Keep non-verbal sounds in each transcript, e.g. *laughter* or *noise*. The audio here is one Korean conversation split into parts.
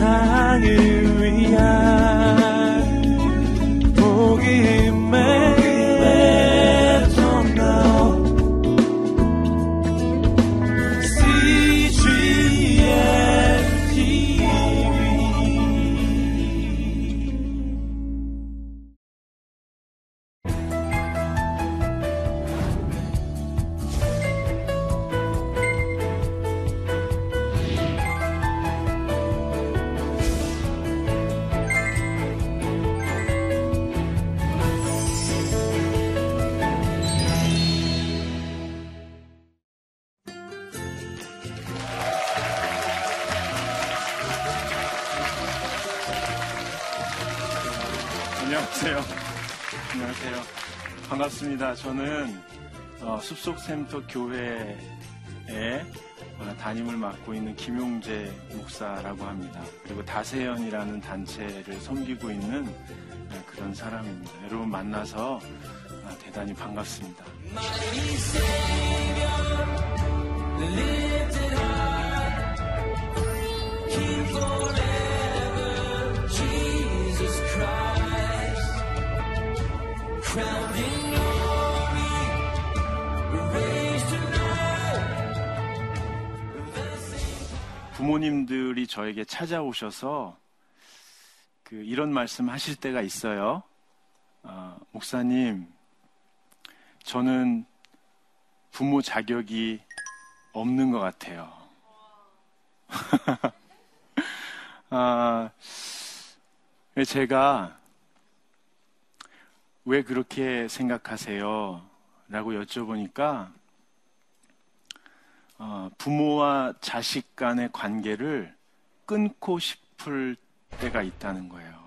세상을 어, 숲속샘터 교회에 어, 담임을 맡고 있는 김용재 목사라고 합니다. 그리고 다세연이라는 단체를 섬기고 있는 어, 그런 사람입니다. 여러분 만나서 어, 대단히 반갑습니다. 부모님들이 저에게 찾아오셔서 그 이런 말씀 하실 때가 있어요. 어, 목사님, 저는 부모 자격이 없는 것 같아요. *laughs* 아, 제가 왜 그렇게 생각하세요? 라고 여쭤보니까 어, 부모와 자식 간의 관계를 끊고 싶을 때가 있다는 거예요.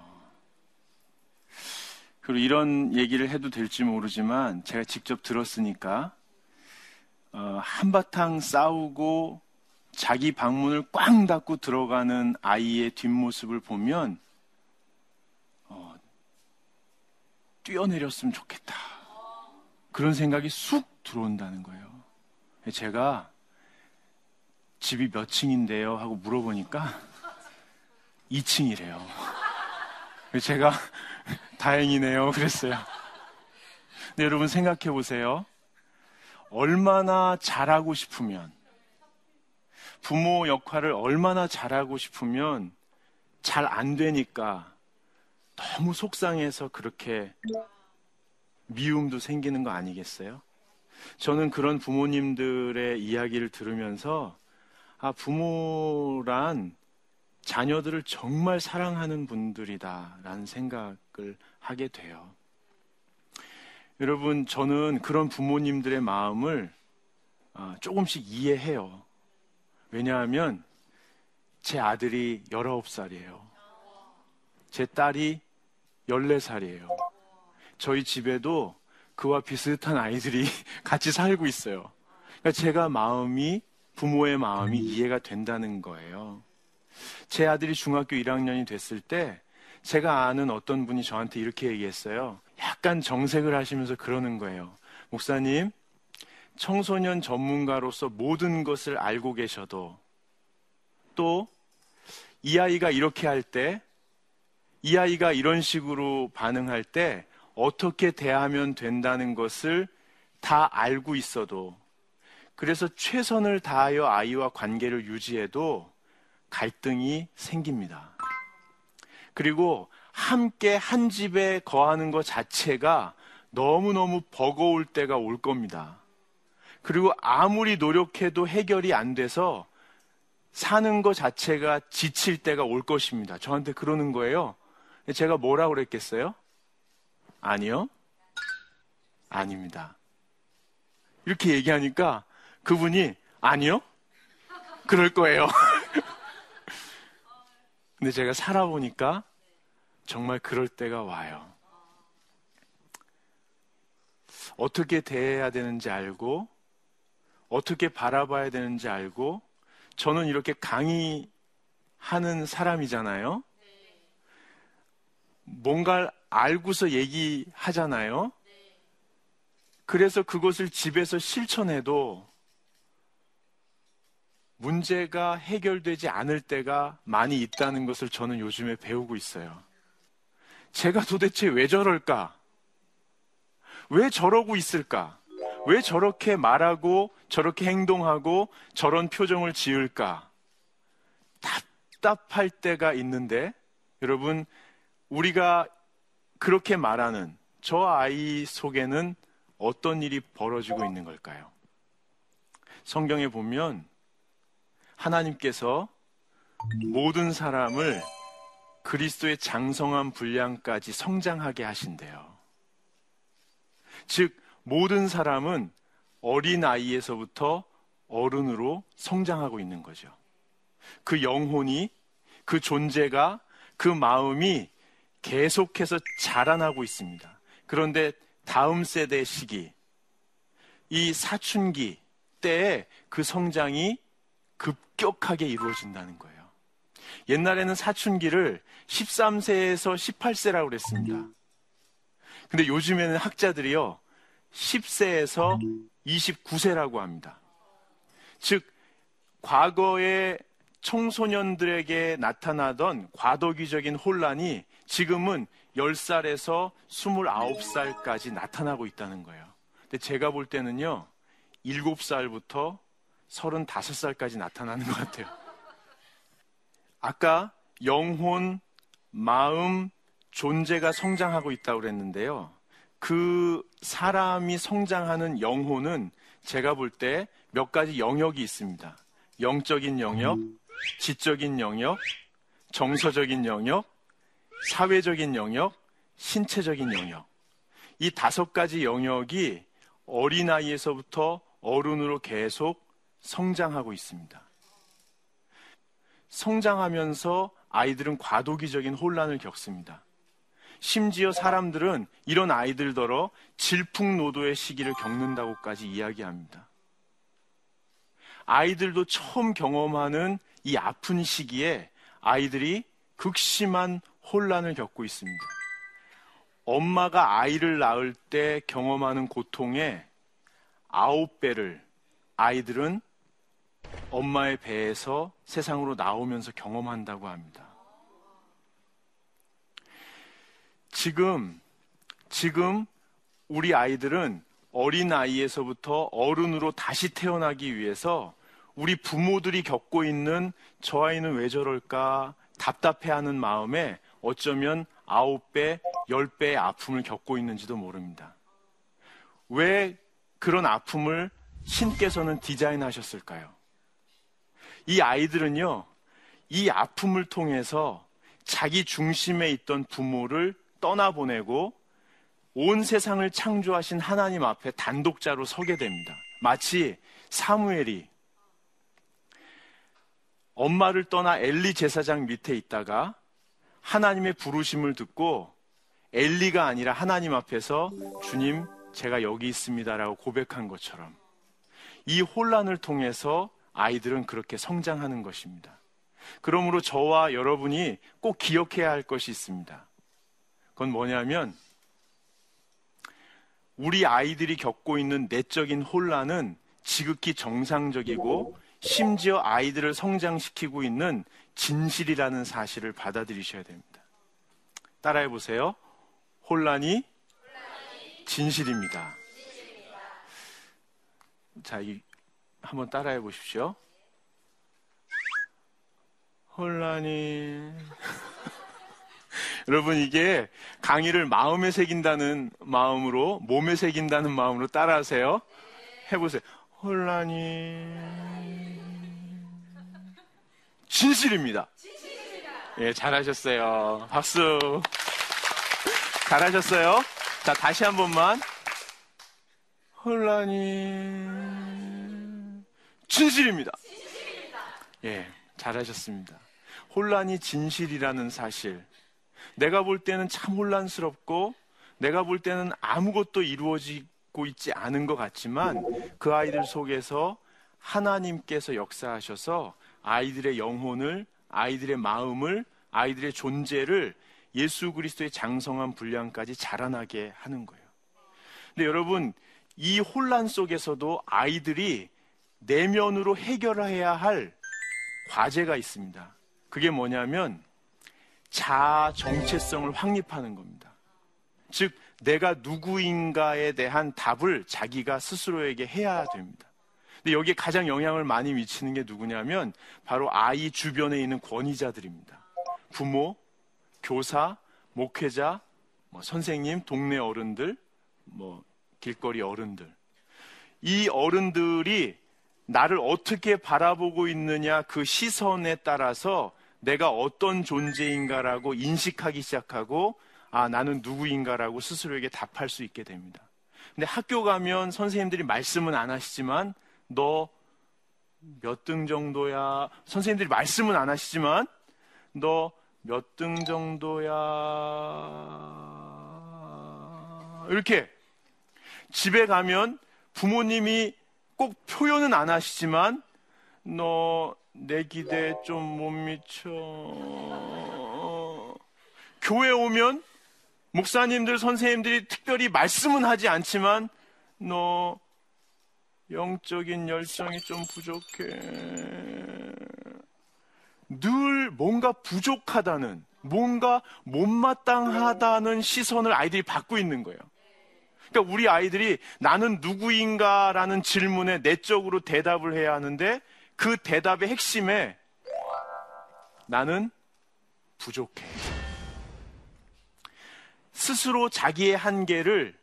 그리고 이런 얘기를 해도 될지 모르지만 제가 직접 들었으니까 어, 한바탕 싸우고 자기 방문을 꽝 닫고 들어가는 아이의 뒷모습을 보면 어, 뛰어내렸으면 좋겠다. 그런 생각이 쑥 들어온다는 거예요. 제가 집이 몇 층인데요? 하고 물어보니까 2층이래요. 제가 *laughs* 다행이네요. 그랬어요. 근데 여러분 생각해 보세요. 얼마나 잘하고 싶으면, 부모 역할을 얼마나 잘하고 싶으면 잘 안 되니까 너무 속상해서 그렇게 미움도 생기는 거 아니겠어요? 저는 그런 부모님들의 이야기를 들으면서 아, 부모란 자녀들을 정말 사랑하는 분들이다라는 생각을 하게 돼요. 여러분, 저는 그런 부모님들의 마음을 아, 조금씩 이해해요. 왜냐하면 제 아들이 19살이에요. 제 딸이 14살이에요. 저희 집에도 그와 비슷한 아이들이 *laughs* 같이 살고 있어요. 그러니까 제가 마음이 부모의 마음이 이해가 된다는 거예요. 제 아들이 중학교 1학년이 됐을 때 제가 아는 어떤 분이 저한테 이렇게 얘기했어요. 약간 정색을 하시면서 그러는 거예요. 목사님, 청소년 전문가로서 모든 것을 알고 계셔도 또 이 아이가 이렇게 할 때, 이 아이가 이런 식으로 반응할 때 어떻게 대하면 된다는 것을 다 알고 있어도 그래서 최선을 다하여 아이와 관계를 유지해도 갈등이 생깁니다. 그리고 함께 한 집에 거하는 것 자체가 너무너무 버거울 때가 올 겁니다. 그리고 아무리 노력해도 해결이 안 돼서 사는 것 자체가 지칠 때가 올 것입니다. 저한테 그러는 거예요. 제가 뭐라고 그랬겠어요? 아니요. 아닙니다. 이렇게 얘기하니까 그분이 아니요? 그럴 거예요. *laughs* 근데 제가 살아보니까 정말 그럴 때가 와요. 어떻게 대해야 되는지 알고, 어떻게 바라봐야 되는지 알고, 저는 이렇게 강의하는 사람이잖아요. 뭔가를 알고서 얘기하잖아요. 그래서 그것을 집에서 실천해도 문제가 해결되지 않을 때가 많이 있다는 것을 저는 요즘에 배우고 있어요. 제가 도대체 왜 저럴까? 왜 저러고 있을까? 왜 저렇게 말하고 저렇게 행동하고 저런 표정을 지을까? 답답할 때가 있는데 여러분 우리가 그렇게 말하는 저 아이 속에는 어떤 일이 벌어지고 있는 걸까요? 성경에 보면 하나님께서 모든 사람을 그리스도의 장성한 분량까지 성장하게 하신대요. 즉, 모든 사람은 어린 아이에서부터 어른으로 성장하고 있는 거죠. 그 영혼이, 그 존재가, 그 마음이 계속해서 자라나고 있습니다. 그런데 다음 세대 시기, 이 사춘기 때에 그 성장이 급격하게 이루어진다는 거예요. 옛날에는 사춘기를 13세에서 18세라고 그랬습니다. 근데 요즘에는 학자들이요, 10세에서 29세라고 합니다. 즉, 과거에 청소년들에게 나타나던 과도기적인 혼란이 지금은 10살에서 29살까지 나타나고 있다는 거예요. 근데 제가 볼 때는요, 7살부터 35살까지 나타나는 것 같아요. 아까 영혼, 마음, 존재가 성장하고 있다고 그랬는데요. 그 사람이 성장하는 영혼은 제가 볼 때 몇 가지 영역이 있습니다. 영적인 영역, 지적인 영역, 정서적인 영역, 사회적인 영역, 신체적인 영역. 이 다섯 가지 영역이 어린아이에서부터 어른으로 계속 성장하고 있습니다. 성장하면서 아이들은 과도기적인 혼란을 겪습니다. 심지어 사람들은 이런 아이들더러 질풍노도의 시기를 겪는다고까지 이야기합니다. 아이들도 처음 경험하는 이 아픈 시기에 아이들이 극심한 혼란을 겪고 있습니다. 엄마가 아이를 낳을 때 경험하는 고통의 아홉 배를 아이들은 엄마의 배에서 세상으로 나오면서 경험한다고 합니다. 지금, 지금 우리 아이들은 어린 아이에서부터 어른으로 다시 태어나기 위해서 우리 부모들이 겪고 있는 저 아이는 왜 저럴까 답답해하는 마음에 어쩌면 아홉 배, 열 배의 아픔을 겪고 있는지도 모릅니다. 왜 그런 아픔을 신께서는 디자인하셨을까요? 이 아이들은요, 이 아픔을 통해서 자기 중심에 있던 부모를 떠나보내고 온 세상을 창조하신 하나님 앞에 단독자로 서게 됩니다. 마치 사무엘이 엄마를 떠나 엘리 제사장 밑에 있다가 하나님의 부르심을 듣고 엘리가 아니라 하나님 앞에서 주님, 제가 여기 있습니다라고 고백한 것처럼 이 혼란을 통해서 아이들은 그렇게 성장하는 것입니다. 그러므로 저와 여러분이 꼭 기억해야 할 것이 있습니다. 그건 뭐냐면 우리 아이들이 겪고 있는 내적인 혼란은 지극히 정상적이고 심지어 아이들을 성장시키고 있는 진실이라는 사실을 받아들이셔야 됩니다. 따라해 보세요. 혼란이 진실입니다. 자, 이, 한번 따라해 보십시오. 혼란이. *laughs* 여러분, 이게 강의를 마음에 새긴다는 마음으로, 몸에 새긴다는 마음으로 따라하세요. 해보세요. 혼란이. 진실입니다. 예, 잘하셨어요. 박수. 잘하셨어요. 자, 다시 한 번만. 혼란이 진실입니다. 예, 잘하셨습니다. 혼란이 진실이라는 사실. 내가 볼 때는 참 혼란스럽고 내가 볼 때는 아무것도 이루어지고 있지 않은 것 같지만 그 아이들 속에서 하나님께서 역사하셔서 아이들의 영혼을, 아이들의 마음을, 아이들의 존재를 예수 그리스도의 장성한 분량까지 자라나게 하는 거예요. 근데 여러분, 이 혼란 속에서도 아이들이 내면으로 해결해야 할 과제가 있습니다. 그게 뭐냐면 자아 정체성을 확립하는 겁니다. 즉, 내가 누구인가에 대한 답을 자기가 스스로에게 해야 됩니다. 근데 여기에 가장 영향을 많이 미치는 게 누구냐면 바로 아이 주변에 있는 권위자들입니다. 부모, 교사, 목회자, 뭐 선생님, 동네 어른들, 뭐 길거리 어른들. 이 어른들이 나를 어떻게 바라보고 있느냐 그 시선에 따라서 내가 어떤 존재인가라고 인식하기 시작하고 아, 나는 누구인가라고 스스로에게 답할 수 있게 됩니다. 근데 학교 가면 선생님들이 말씀은 안 하시지만 너 몇 등 정도야? 선생님들이 말씀은 안 하시지만 너 몇 등 정도야? 이렇게 집에 가면 부모님이 꼭 표현은 안 하시지만 너 내 기대에 좀 못 미쳐. 교회 오면 목사님들, 선생님들이 특별히 말씀은 하지 않지만 너 영적인 열정이 좀 부족해. 늘 뭔가 부족하다는, 뭔가 못마땅하다는 시선을 아이들이 받고 있는 거예요. 그러니까 우리 아이들이 나는 누구인가라는 질문에 내적으로 대답을 해야 하는데 그 대답의 핵심에 나는 부족해. 스스로 자기의 한계를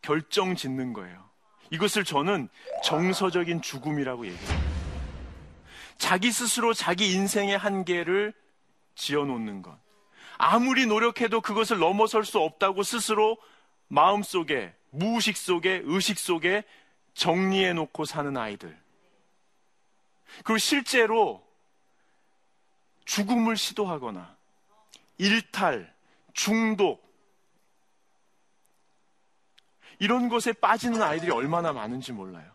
결정 짓는 거예요. 이것을 저는 정서적인 죽음이라고 얘기해요. 자기 스스로 자기 인생의 한계를 지어 놓는 것. 아무리 노력해도 그것을 넘어설 수 없다고 스스로 마음속에 무의식 속에 의식 속에 정리해 놓고 사는 아이들. 그리고 실제로 죽음을 시도하거나 일탈, 중독 이런 것에 빠지는 아이들이 얼마나 많은지 몰라요.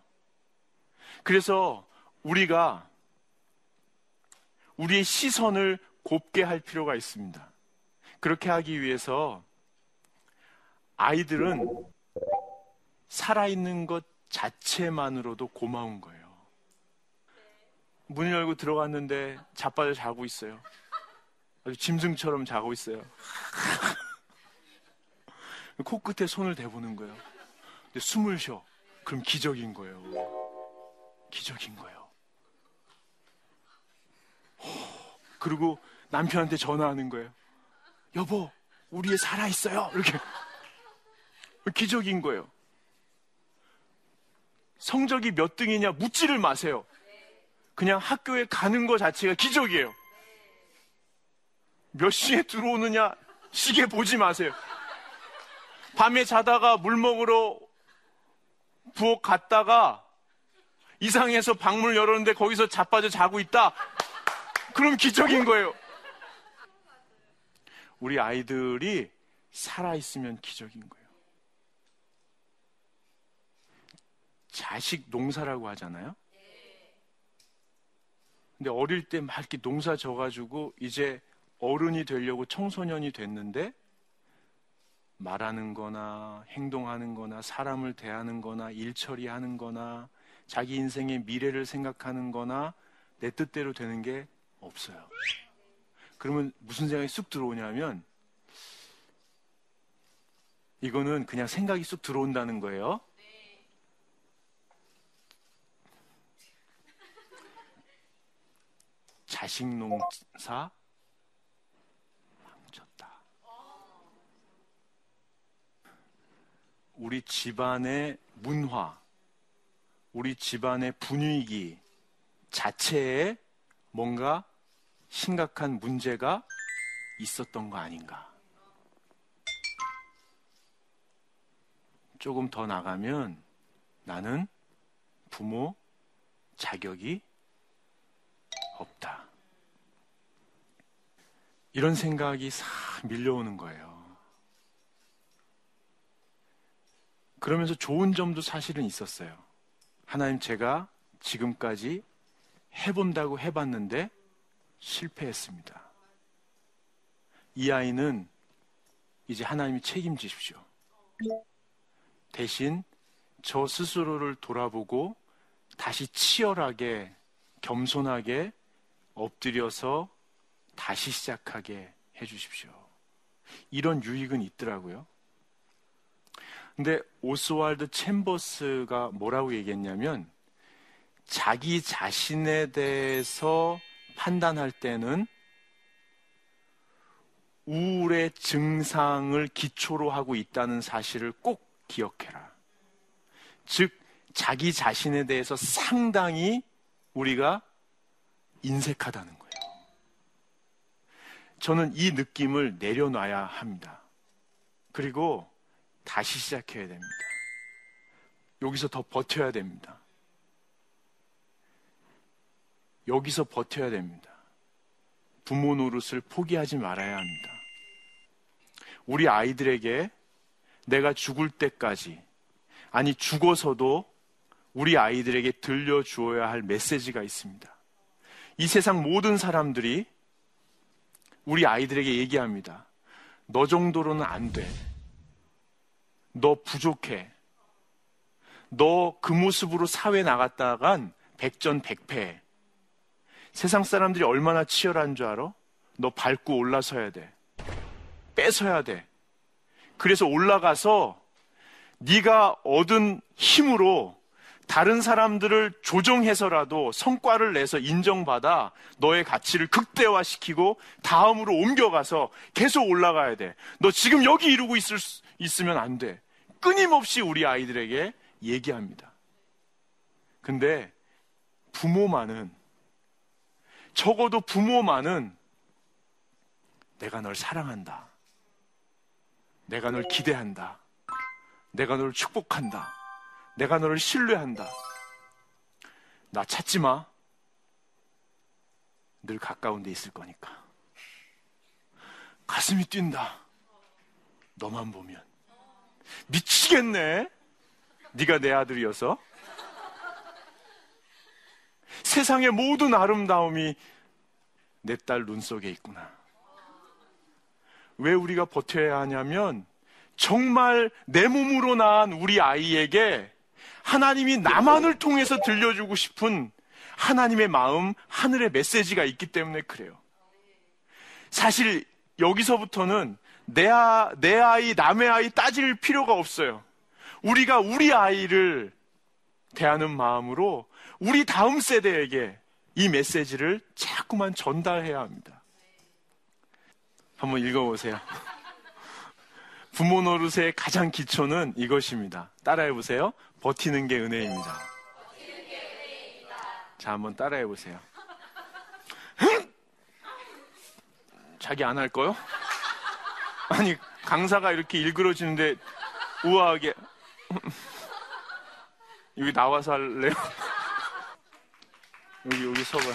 그래서 우리가 우리의 시선을 곱게 할 필요가 있습니다. 그렇게 하기 위해서 아이들은 살아있는 것 자체만으로도 고마운 거예요. 문을 열고 들어갔는데 자빠져 자고 있어요. 아주 짐승처럼 자고 있어요. *laughs* 코끝에 손을 대보는 거예요. 근데 숨을 쉬어. 그럼 기적인 거예요. 기적인 거예요. 그리고 남편한테 전화하는 거예요. 여보, 우리 애 살아있어요. 이렇게. 기적인 거예요. 성적이 몇 등이냐 묻지를 마세요. 그냥 학교에 가는 것 자체가 기적이에요. 몇 시에 들어오느냐 시계 보지 마세요. 밤에 자다가 물 먹으러 부엌 갔다가 이상해서 방문을 열었는데 거기서 자빠져 자고 있다. 그럼 기적인 거예요. 우리 아이들이 살아있으면 기적인 거예요. 자식 농사라고 하잖아요. 근데 어릴 때 막 이렇게 농사 져가지고 이제 어른이 되려고 청소년이 됐는데 말하는 거나 행동하는 거나 사람을 대하는 거나 일 처리하는 거나 자기 인생의 미래를 생각하는 거나 내 뜻대로 되는 게 없어요. 그러면 무슨 생각이 쑥 들어오냐면 이거는 그냥 생각이 쑥 들어온다는 거예요. 자식 농사 망쳤다. 우리 집안의 문화, 우리 집안의 분위기 자체에 뭔가 심각한 문제가 있었던 거 아닌가. 조금 더 나가면 나는 부모 자격이 없다. 이런 생각이 싹 밀려오는 거예요. 그러면서 좋은 점도 사실은 있었어요. 하나님 제가 지금까지 해본다고 해봤는데 실패했습니다. 이 아이는 이제 하나님이 책임지십시오. 대신 저 스스로를 돌아보고 다시 치열하게, 겸손하게 엎드려서 다시 시작하게 해 주십시오. 이런 유익은 있더라고요. 근데 오스왈드 챔버스가 뭐라고 얘기했냐면 자기 자신에 대해서 판단할 때는 우울의 증상을 기초로 하고 있다는 사실을 꼭 기억해라. 즉, 자기 자신에 대해서 상당히 우리가 인색하다는 거예요. 저는 이 느낌을 내려놔야 합니다. 그리고 다시 시작해야 됩니다. 여기서 더 버텨야 됩니다. 여기서 버텨야 됩니다. 부모 노릇을 포기하지 말아야 합니다. 우리 아이들에게 내가 죽을 때까지, 아니 죽어서도 우리 아이들에게 들려주어야 할 메시지가 있습니다. 이 세상 모든 사람들이 우리 아이들에게 얘기합니다. 너 정도로는 안 돼. 너 부족해. 너 그 모습으로 사회 나갔다간 백전백패. 세상 사람들이 얼마나 치열한 줄 알아? 너 밟고 올라서야 돼. 뺏어야 돼. 그래서 올라가서 네가 얻은 힘으로 다른 사람들을 조정해서라도 성과를 내서 인정받아 너의 가치를 극대화시키고 다음으로 옮겨가서 계속 올라가야 돼. 너 지금 여기 이루고 있을 수, 있으면 안 돼. 끊임없이 우리 아이들에게 얘기합니다. 근데 부모만은 적어도 부모만은 내가 널 사랑한다. 내가 널 기대한다. 내가 널 축복한다. 내가 너를 신뢰한다. 나 찾지 마. 늘 가까운 데 있을 거니까. 가슴이 뛴다. 너만 보면. 미치겠네. 네가 내 아들이어서. 세상의 모든 아름다움이 내 딸 눈 속에 있구나. 왜 우리가 버텨야 하냐면 정말 내 몸으로 낳은 우리 아이에게 하나님이 나만을 통해서 들려주고 싶은 하나님의 마음, 하늘의 메시지가 있기 때문에 그래요. 사실 여기서부터는 내, 아, 내 아이, 남의 아이 따질 필요가 없어요. 우리가 우리 아이를 대하는 마음으로 우리 다음 세대에게 이 메시지를 자꾸만 전달해야 합니다. 한번 읽어보세요. *laughs* 부모 노릇의 가장 기초는 이것입니다. 따라해 보세요. 버티는 게 은혜입니다. 자, 한번 따라해 보세요. 자기 안 할 거요? 아니, 강사가 이렇게 일그러지는데 우아하게 여기 나와서 할래요? 여기 여기 서봐.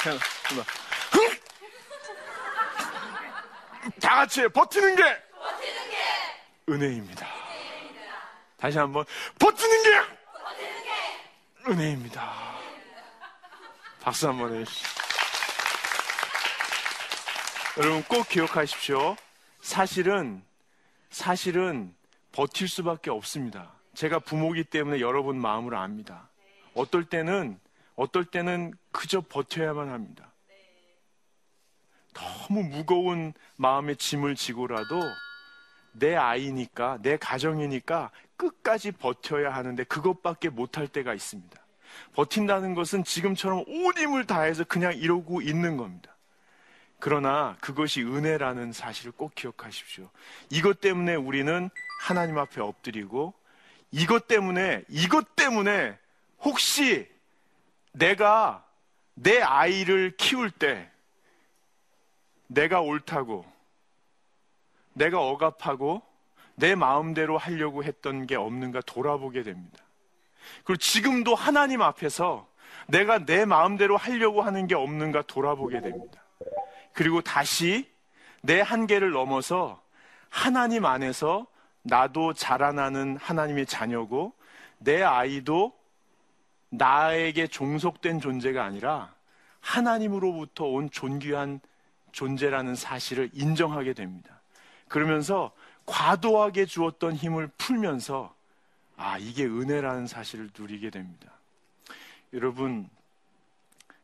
그냥 다 같이 버티는 게, 버티는 게 은혜입니다. 다시 한번 버티는 게 은혜입니다. 박수 한번 해주시죠. 여러분 꼭 기억하십시오. 사실은 사실은 버틸 수밖에 없습니다. 제가 부모기 때문에 여러분 마음을 압니다. 어떨 때는 어떨 때는 그저 버텨야만 합니다. 너무 무거운 마음의 짐을 지고라도 내 아이니까, 내 가정이니까 끝까지 버텨야 하는데 그것밖에 못할 때가 있습니다. 버틴다는 것은 지금처럼 온 힘을 다해서 그냥 이러고 있는 겁니다. 그러나 그것이 은혜라는 사실을 꼭 기억하십시오. 이것 때문에 우리는 하나님 앞에 엎드리고 이것 때문에, 이것 때문에 혹시 내가 내 아이를 키울 때 내가 옳다고, 내가 억압하고, 내 마음대로 하려고 했던 게 없는가 돌아보게 됩니다. 그리고 지금도 하나님 앞에서 내가 내 마음대로 하려고 하는 게 없는가 돌아보게 됩니다. 그리고 다시 내 한계를 넘어서 하나님 안에서 나도 자라나는 하나님의 자녀고 내 아이도 나에게 종속된 존재가 아니라 하나님으로부터 온 존귀한 존재라는 사실을 인정하게 됩니다. 그러면서 과도하게 주었던 힘을 풀면서 아, 이게 은혜라는 사실을 누리게 됩니다. 여러분,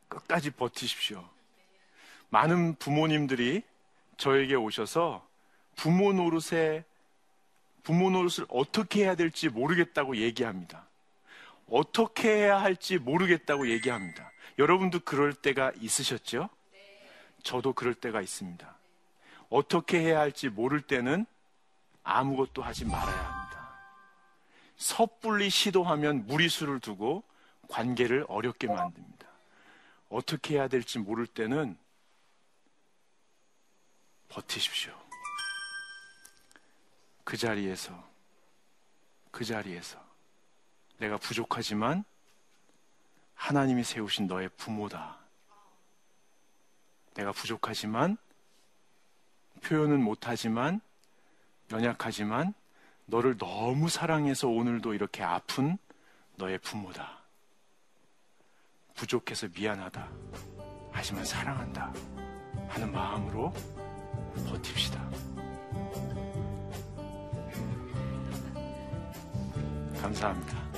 끝까지 버티십시오. 많은 부모님들이 저에게 오셔서 부모 노릇에 부모 노릇을 어떻게 해야 될지 모르겠다고 얘기합니다. 어떻게 해야 할지 모르겠다고 얘기합니다. 여러분도 그럴 때가 있으셨죠? 저도 그럴 때가 있습니다. 어떻게 해야 할지 모를 때는 아무것도 하지 말아야 합니다. 섣불리 시도하면 무리수를 두고 관계를 어렵게 만듭니다. 어떻게 해야 될지 모를 때는 버티십시오. 그 자리에서, 그 자리에서 내가 부족하지만 하나님이 세우신 너의 부모다. 내가 부족하지만 표현은 못하지만 연약하지만 너를 너무 사랑해서 오늘도 이렇게 아픈 너의 부모다. 부족해서 미안하다. 하지만 사랑한다. 하는 마음으로 버팁시다. 감사합니다.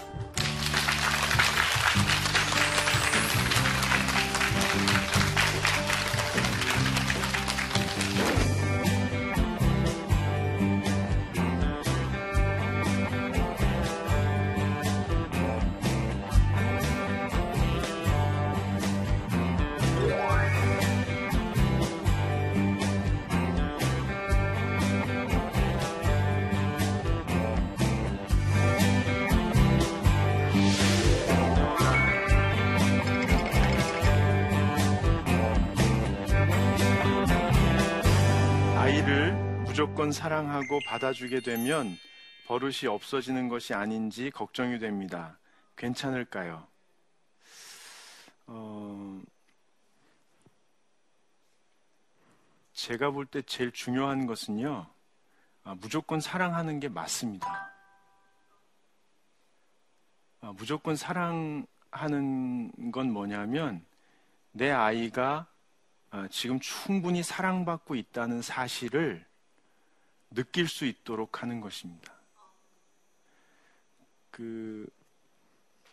무조건 사랑하고 받아주게 되면 버릇이 없어지는 것이 아닌지 걱정이 됩니다. 괜찮을까요? 어, 제가 볼 때 제일 중요한 것은요, 아, 무조건 사랑하는 게 맞습니다. 아, 무조건 사랑하는 건 뭐냐면, 내 아이가 아, 지금 충분히 사랑받고 있다는 사실을 느낄 수 있도록 하는 것입니다. 그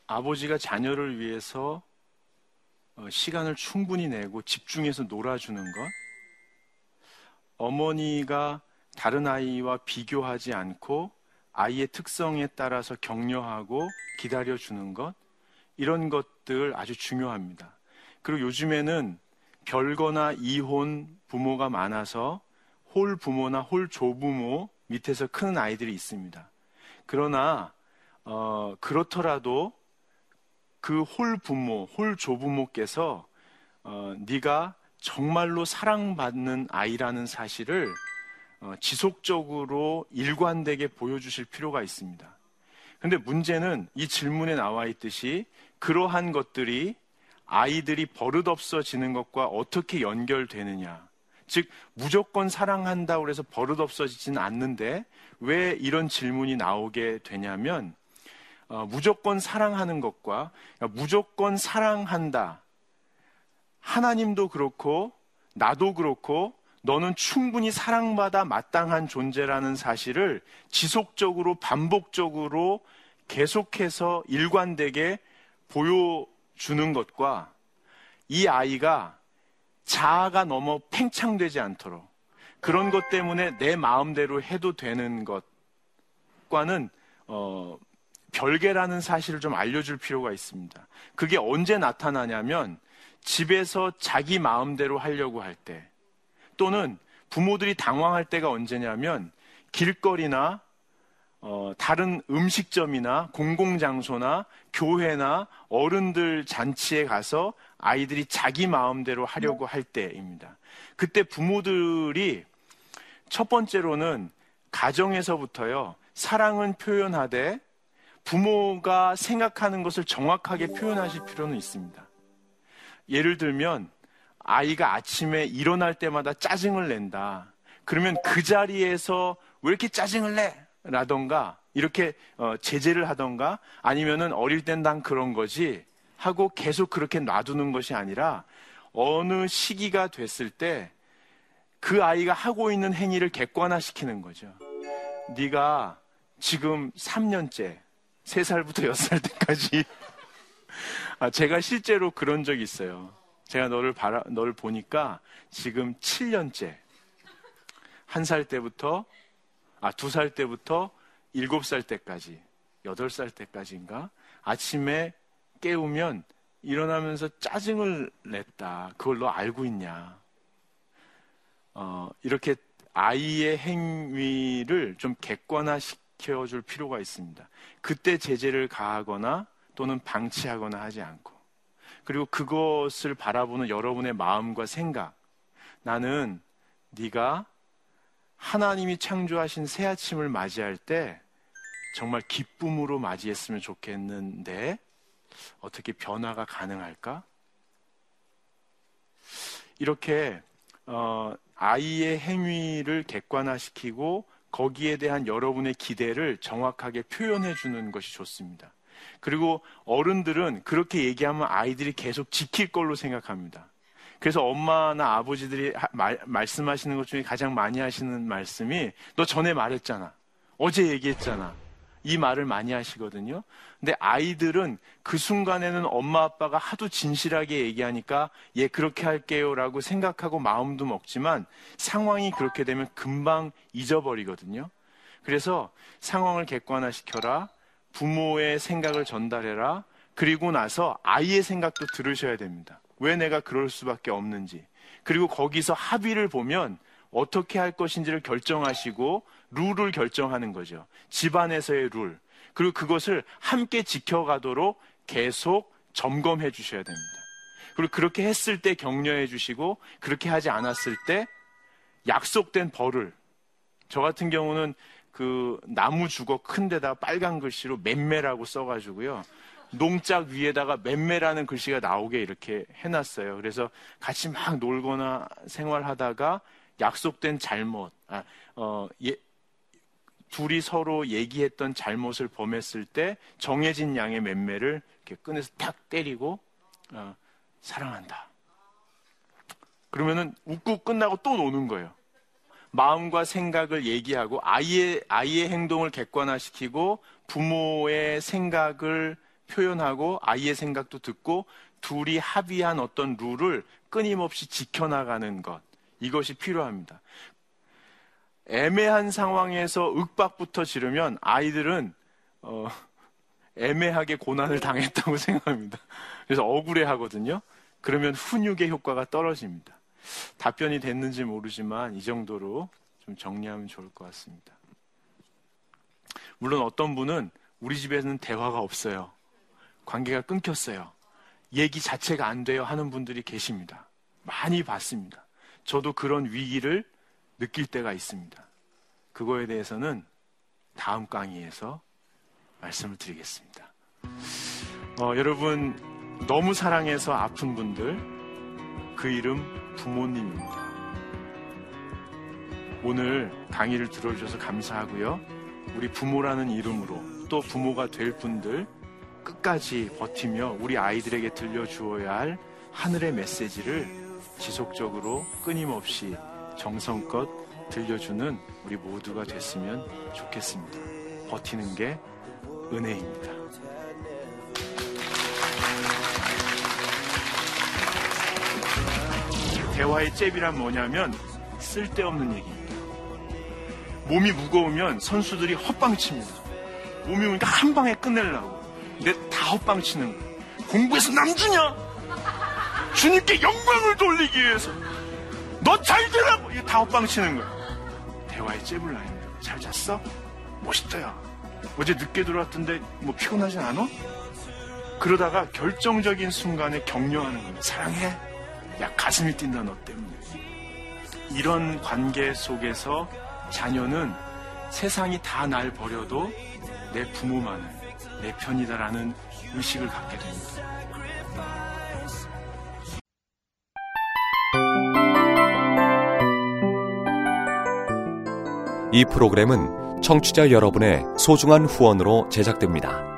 아버지가 자녀를 위해서 어, 시간을 충분히 내고 집중해서 놀아주는 것, 어머니가 다른 아이와 비교하지 않고 아이의 특성에 따라서 격려하고 기다려주는 것, 이런 것들 아주 중요합니다. 그리고 요즘에는 별거나 이혼 부모가 많아서 홀 부모나 홀 조부모 밑에서 크는 아이들이 있습니다. 그러나 어, 그렇더라도 그 홀 부모, 홀 조부모께서 어, 네가 정말로 사랑받는 아이라는 사실을 어, 지속적으로 일관되게 보여주실 필요가 있습니다. 근데 문제는 이 질문에 나와 있듯이 그러한 것들이 아이들이 버릇없어지는 것과 어떻게 연결되느냐. 즉 무조건 사랑한다고 해서 버릇 없어지지는 않는데 왜 이런 질문이 나오게 되냐면 어, 무조건 사랑하는 것과 그러니까 무조건 사랑한다. 하나님도 그렇고 나도 그렇고 너는 충분히 사랑받아 마땅한 존재라는 사실을 지속적으로 반복적으로 계속해서 일관되게 보여주는 것과 이 아이가 자아가 너무 팽창되지 않도록 그런 것 때문에 내 마음대로 해도 되는 것과는 어, 별개라는 사실을 좀 알려줄 필요가 있습니다. 그게 언제 나타나냐면 집에서 자기 마음대로 하려고 할 때 또는 부모들이 당황할 때가 언제냐면 길거리나 어, 다른 음식점이나 공공장소나 교회나 어른들 잔치에 가서 아이들이 자기 마음대로 하려고 할 때입니다. 그때 부모들이 첫 번째로는 가정에서부터요, 사랑은 표현하되 부모가 생각하는 것을 정확하게 표현하실 필요는 있습니다. 예를 들면, 아이가 아침에 일어날 때마다 짜증을 낸다. 그러면 그 자리에서 왜 이렇게 짜증을 내? 라던가, 이렇게 어, 제재를 하던가, 아니면은 어릴 땐 난 그런 거지. 하고 계속 그렇게 놔두는 것이 아니라 어느 시기가 됐을 때 그 아이가 하고 있는 행위를 객관화시키는 거죠. 네가 지금 3년째 3살부터 6살 때까지. *laughs* 아, 제가 실제로 그런 적이 있어요. 제가 너를 바라, 너를 보니까 지금 7년째. 한 살 때부터, 아, 두 살 때부터 일곱 살 때까지, 여덟 살 때까지인가? 아침에 깨우면 일어나면서 짜증을 냈다. 그걸 너 알고 있냐? 어, 이렇게 아이의 행위를 좀 객관화 시켜 줄 필요가 있습니다. 그때 제재를 가하거나 또는 방치하거나 하지 않고. 그리고 그것을 바라보는 여러분의 마음과 생각. 나는 네가 하나님이 창조하신 새 아침을 맞이할 때 정말 기쁨으로 맞이했으면 좋겠는데 어떻게 변화가 가능할까? 이렇게 어, 아이의 행위를 객관화시키고 거기에 대한 여러분의 기대를 정확하게 표현해 주는 것이 좋습니다. 그리고 어른들은 그렇게 얘기하면 아이들이 계속 지킬 걸로 생각합니다. 그래서 엄마나 아버지들이 말, 말씀하시는 것 중에 가장 많이 하시는 말씀이 너 전에 말했잖아. 어제 얘기했잖아. 이 말을 많이 하시거든요. 근데 아이들은 그 순간에는 엄마 아빠가 하도 진실하게 얘기하니까 예, 그렇게 할게요라고 생각하고 마음도 먹지만 상황이 그렇게 되면 금방 잊어버리거든요. 그래서 상황을 객관화시켜라. 부모의 생각을 전달해라. 그리고 나서 아이의 생각도 들으셔야 됩니다. 왜 내가 그럴 수밖에 없는지. 그리고 거기서 합의를 보면 어떻게 할 것인지를 결정하시고 룰을 결정하는 거죠. 집안에서의 룰. 그리고 그것을 함께 지켜가도록 계속 점검해 주셔야 됩니다. 그리고 그렇게 했을 때 격려해 주시고 그렇게 하지 않았을 때 약속된 벌을 저 같은 경우는 그 나무 주걱 큰 데다가 빨간 글씨로 맴매라고 써가지고요. 농짝 위에다가 맴매라는 글씨가 나오게 이렇게 해놨어요. 그래서 같이 막 놀거나 생활하다가 약속된 잘못, 아, 어, 예, 둘이 서로 얘기했던 잘못을 범했을 때 정해진 양의 맴매를 이렇게 꺼내서 탁 때리고 어, 사랑한다. 그러면은 웃고 끝나고 또 노는 거예요. 마음과 생각을 얘기하고 아이의 아이의 행동을 객관화시키고 부모의 생각을 표현하고 아이의 생각도 듣고 둘이 합의한 어떤 룰을 끊임없이 지켜나가는 것 이것이 필요합니다. 애매한 상황에서 윽박부터 지르면 아이들은 어, 애매하게 고난을 당했다고 *laughs* 생각합니다. 그래서 억울해 하거든요. 그러면 훈육의 효과가 떨어집니다. 답변이 됐는지 모르지만 이 정도로 좀 정리하면 좋을 것 같습니다. 물론 어떤 분은 우리 집에는 대화가 없어요. 관계가 끊겼어요. 얘기 자체가 안 돼요 하는 분들이 계십니다. 많이 봤습니다. 저도 그런 위기를 느낄 때가 있습니다. 그거에 대해서는 다음 강의에서 말씀을 드리겠습니다. 어, 여러분, 너무 사랑해서 아픈 분들, 그 이름 부모님입니다. 오늘 강의를 들어주셔서 감사하고요. 우리 부모라는 이름으로 또 부모가 될 분들 끝까지 버티며 우리 아이들에게 들려주어야 할 하늘의 메시지를 지속적으로 끊임없이 정성껏 들려주는 우리 모두가 됐으면 좋겠습니다. 버티는 게 은혜입니다. 대화의 잽이란 뭐냐면 쓸데없는 얘기입니다. 몸이 무거우면 선수들이 헛방칩니다. 몸이 오니까 한 방에 끝내려고. 근데 다 헛방치는 거예요. 공부해서 남주냐? 주님께 영광을 돌리기 위해서. 너 잘 되라고! 이게 다 헛방치는 거예요. 대화의 잽을 나입니다. 잘 잤어? 멋있다, 야. 어제 늦게 들어왔던데 뭐 피곤하진 않아? 그러다가 결정적인 순간에 격려하는 거예요. 사랑해? 야, 가슴이 뛴다, 너 때문에. 이런 관계 속에서 자녀는 세상이 다 날 버려도 내 부모만은 내 편이다라는 의식을 갖게 됩니다. 이 프로그램은 청취자 여러분의 소중한 후원으로 제작됩니다.